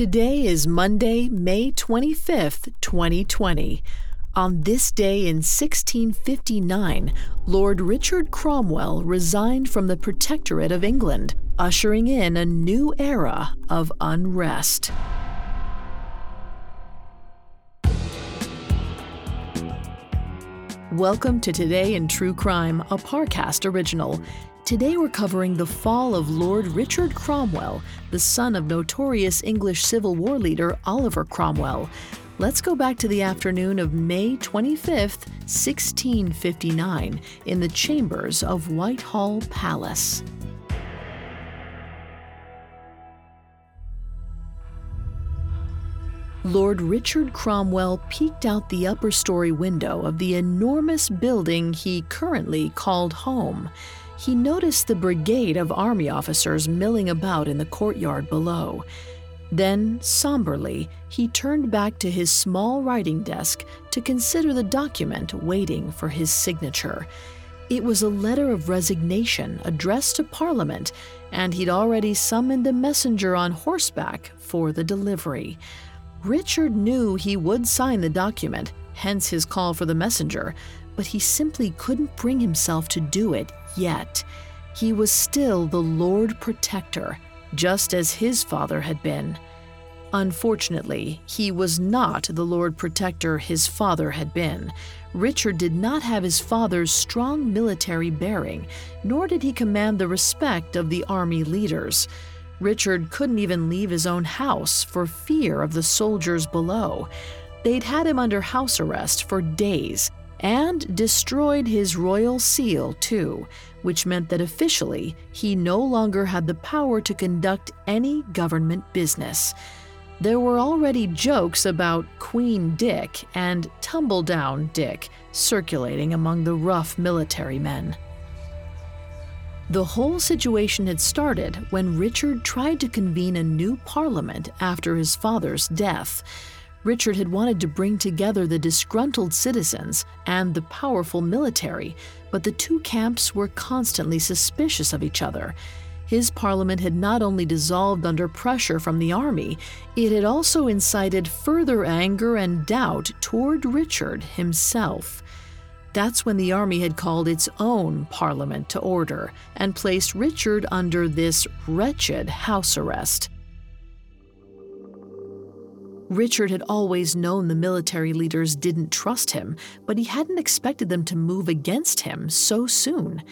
Today is Monday, May 25th, 2020. On this day in 1659, Lord Richard Cromwell resigned from the Protectorate of England, ushering in a new era of unrest. Welcome to Today in True Crime, a Parcast original. Today we're covering the fall of Lord Richard Cromwell, the son of notorious English Civil War leader Oliver Cromwell. Let's go back to the afternoon of May 25th, 1659, in the chambers of Whitehall Palace. Lord Richard Cromwell peeked out the upper story window of the enormous building he currently called home. He noticed the brigade of army officers milling about in the courtyard below. Then, somberly, he turned back to his small writing desk to consider the document waiting for his signature. It was a letter of resignation addressed to Parliament, and he'd already summoned a messenger on horseback for the delivery. Richard knew he would sign the document, hence his call for the messenger, but he simply couldn't bring himself to do it yet. He was still the Lord Protector just as his father had been. Unfortunately, he was not the Lord Protector his father had been. Richard did not have his father's strong military bearing, nor did he command the respect of the army leaders. Richard couldn't even leave his own house for fear of the soldiers below. They'd had him under house arrest for days and destroyed his royal seal, too, which meant that officially he no longer had the power to conduct any government business. There were already jokes about Queen Dick and Tumbledown Dick circulating among the rough military men. The whole situation had started when Richard tried to convene a new parliament after his father's death. Richard had wanted to bring together the disgruntled citizens and the powerful military, but the two camps were constantly suspicious of each other. His parliament had not only dissolved under pressure from the army, it had also incited further anger and doubt toward Richard himself. That's when the army had called its own parliament to order and placed Richard under this wretched house arrest. Richard had always known the military leaders didn't trust him, but he hadn't expected them to move against him so soon.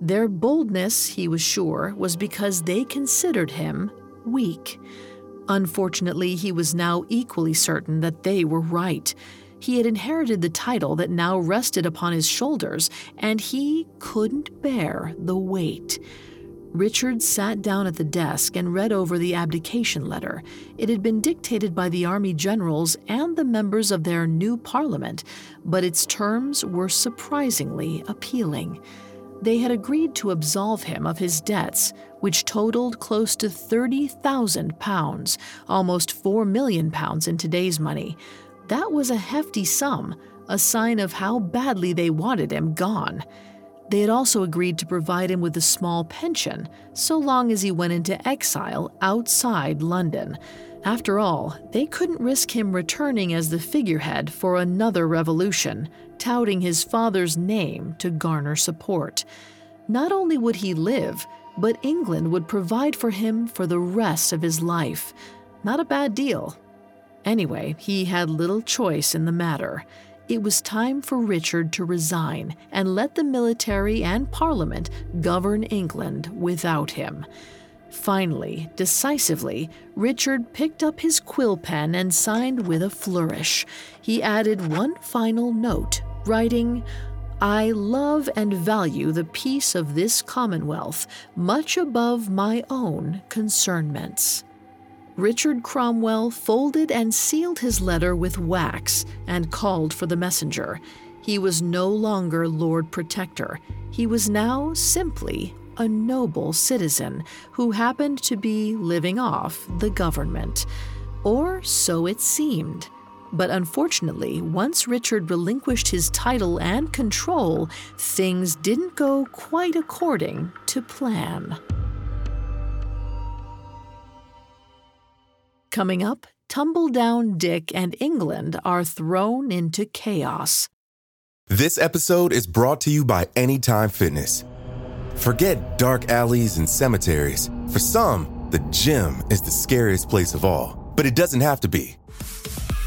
Their boldness, he was sure, was because they considered him weak. Unfortunately, he was now equally certain that they were right. He had inherited the title that now rested upon his shoulders, and he couldn't bear the weight. Richard sat down at the desk and read over the abdication letter. It had been dictated by the Army generals and the members of their new parliament, but its terms were surprisingly appealing. They had agreed to absolve him of his debts, which totaled close to 30,000 pounds, almost 4 million pounds in today's money. That was a hefty sum, a sign of how badly they wanted him gone. They had also agreed to provide him with a small pension so long as he went into exile outside London. After all, they couldn't risk him returning as the figurehead for another revolution, touting his father's name to garner support. Not only would he live, but England would provide for him for the rest of his life. Not a bad deal. Anyway, he had little choice in the matter it was time for Richard to resign and let the military and Parliament govern England without him. Finally, decisively, Richard picked up his quill pen and signed with a flourish. He added one final note, writing, I love and value the peace of this commonwealth much above my own concernments. Richard Cromwell folded and sealed his letter with wax and called for the messenger. He was no longer Lord Protector. He was now simply a noble citizen who happened to be living off the government. Or so it seemed. But unfortunately, once Richard relinquished his title and control, things didn't go quite according to plan. Coming up, Tumbledown Dick and England are thrown into chaos. This episode is brought to you by Anytime Fitness. Forget dark alleys and cemeteries. For some, the gym is the scariest place of all, but it doesn't have to be.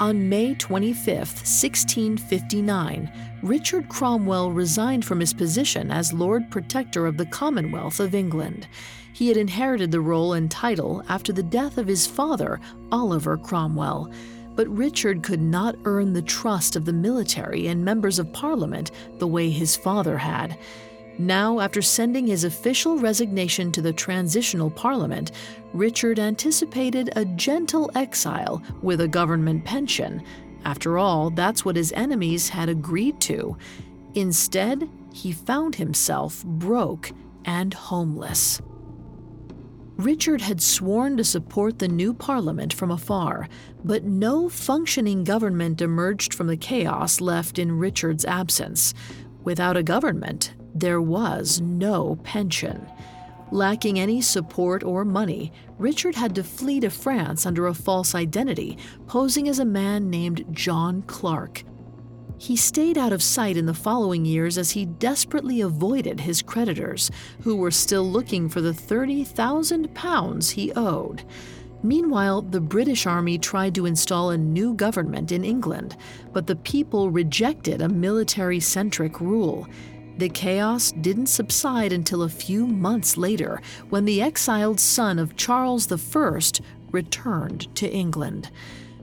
On May 25, 1659, Richard Cromwell resigned from his position as Lord Protector of the Commonwealth of England. He had inherited the role and title after the death of his father, Oliver Cromwell. But Richard could not earn the trust of the military and members of Parliament the way his father had. Now, after sending his official resignation to the Transitional Parliament, Richard anticipated a gentle exile with a government pension. After all, that's what his enemies had agreed to. Instead, he found himself broke and homeless. Richard had sworn to support the new parliament from afar, but no functioning government emerged from the chaos left in Richard's absence. Without a government, there was no pension. Lacking any support or money, Richard had to flee to France under a false identity, posing as a man named John Clark. He stayed out of sight in the following years as he desperately avoided his creditors, who were still looking for the 30,000 pounds he owed. Meanwhile, the British Army tried to install a new government in England, but the people rejected a military centric rule. The chaos didn't subside until a few months later when the exiled son of Charles I returned to England.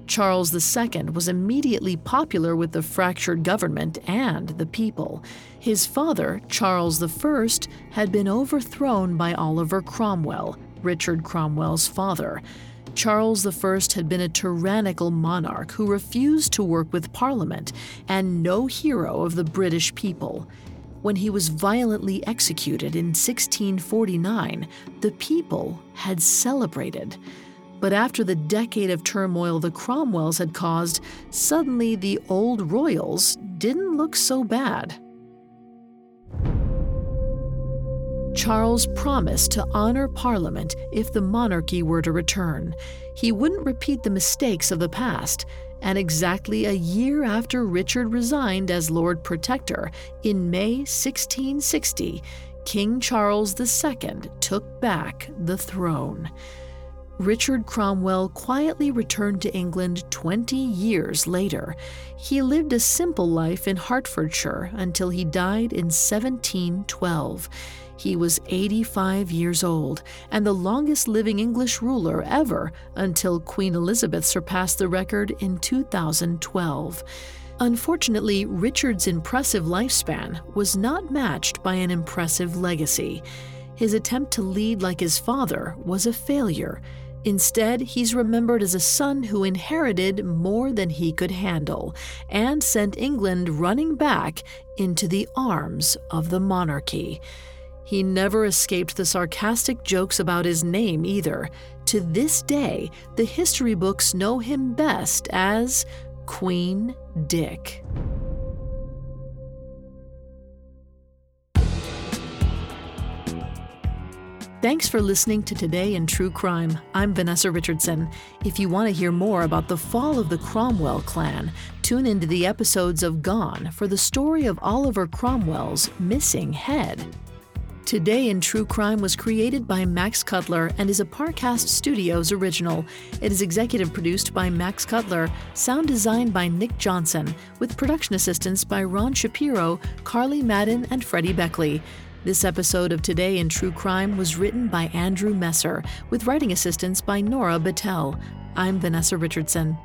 Charles II was immediately popular with the fractured government and the people. His father, Charles I, had been overthrown by Oliver Cromwell, Richard Cromwell's father. Charles I had been a tyrannical monarch who refused to work with Parliament and no hero of the British people. When he was violently executed in 1649, the people had celebrated. But after the decade of turmoil the Cromwells had caused, suddenly the old royals didn't look so bad. Charles promised to honor Parliament if the monarchy were to return. He wouldn't repeat the mistakes of the past and exactly a year after Richard resigned as Lord Protector in May 1660, King Charles II took back the throne. Richard Cromwell quietly returned to England 20 years later. He lived a simple life in Hertfordshire until he died in 1712. He was 85 years old and the longest living English ruler ever until Queen Elizabeth surpassed the record in 2012. Unfortunately, Richard's impressive lifespan was not matched by an impressive legacy. His attempt to lead like his father was a failure. Instead, he's remembered as a son who inherited more than he could handle and sent England running back into the arms of the monarchy. He never escaped the sarcastic jokes about his name either. To this day, the history books know him best as Queen Dick. Thanks for listening to Today in True Crime. I'm Vanessa Richardson. If you want to hear more about the fall of the Cromwell clan, tune into the episodes of Gone for the story of Oliver Cromwell's missing head. Today in True Crime was created by Max Cutler and is a Parcast Studios original. It is executive produced by Max Cutler, sound designed by Nick Johnson, with production assistance by Ron Shapiro, Carly Madden, and Freddie Beckley. This episode of Today in True Crime was written by Andrew Messer, with writing assistance by Nora Battelle. I'm Vanessa Richardson.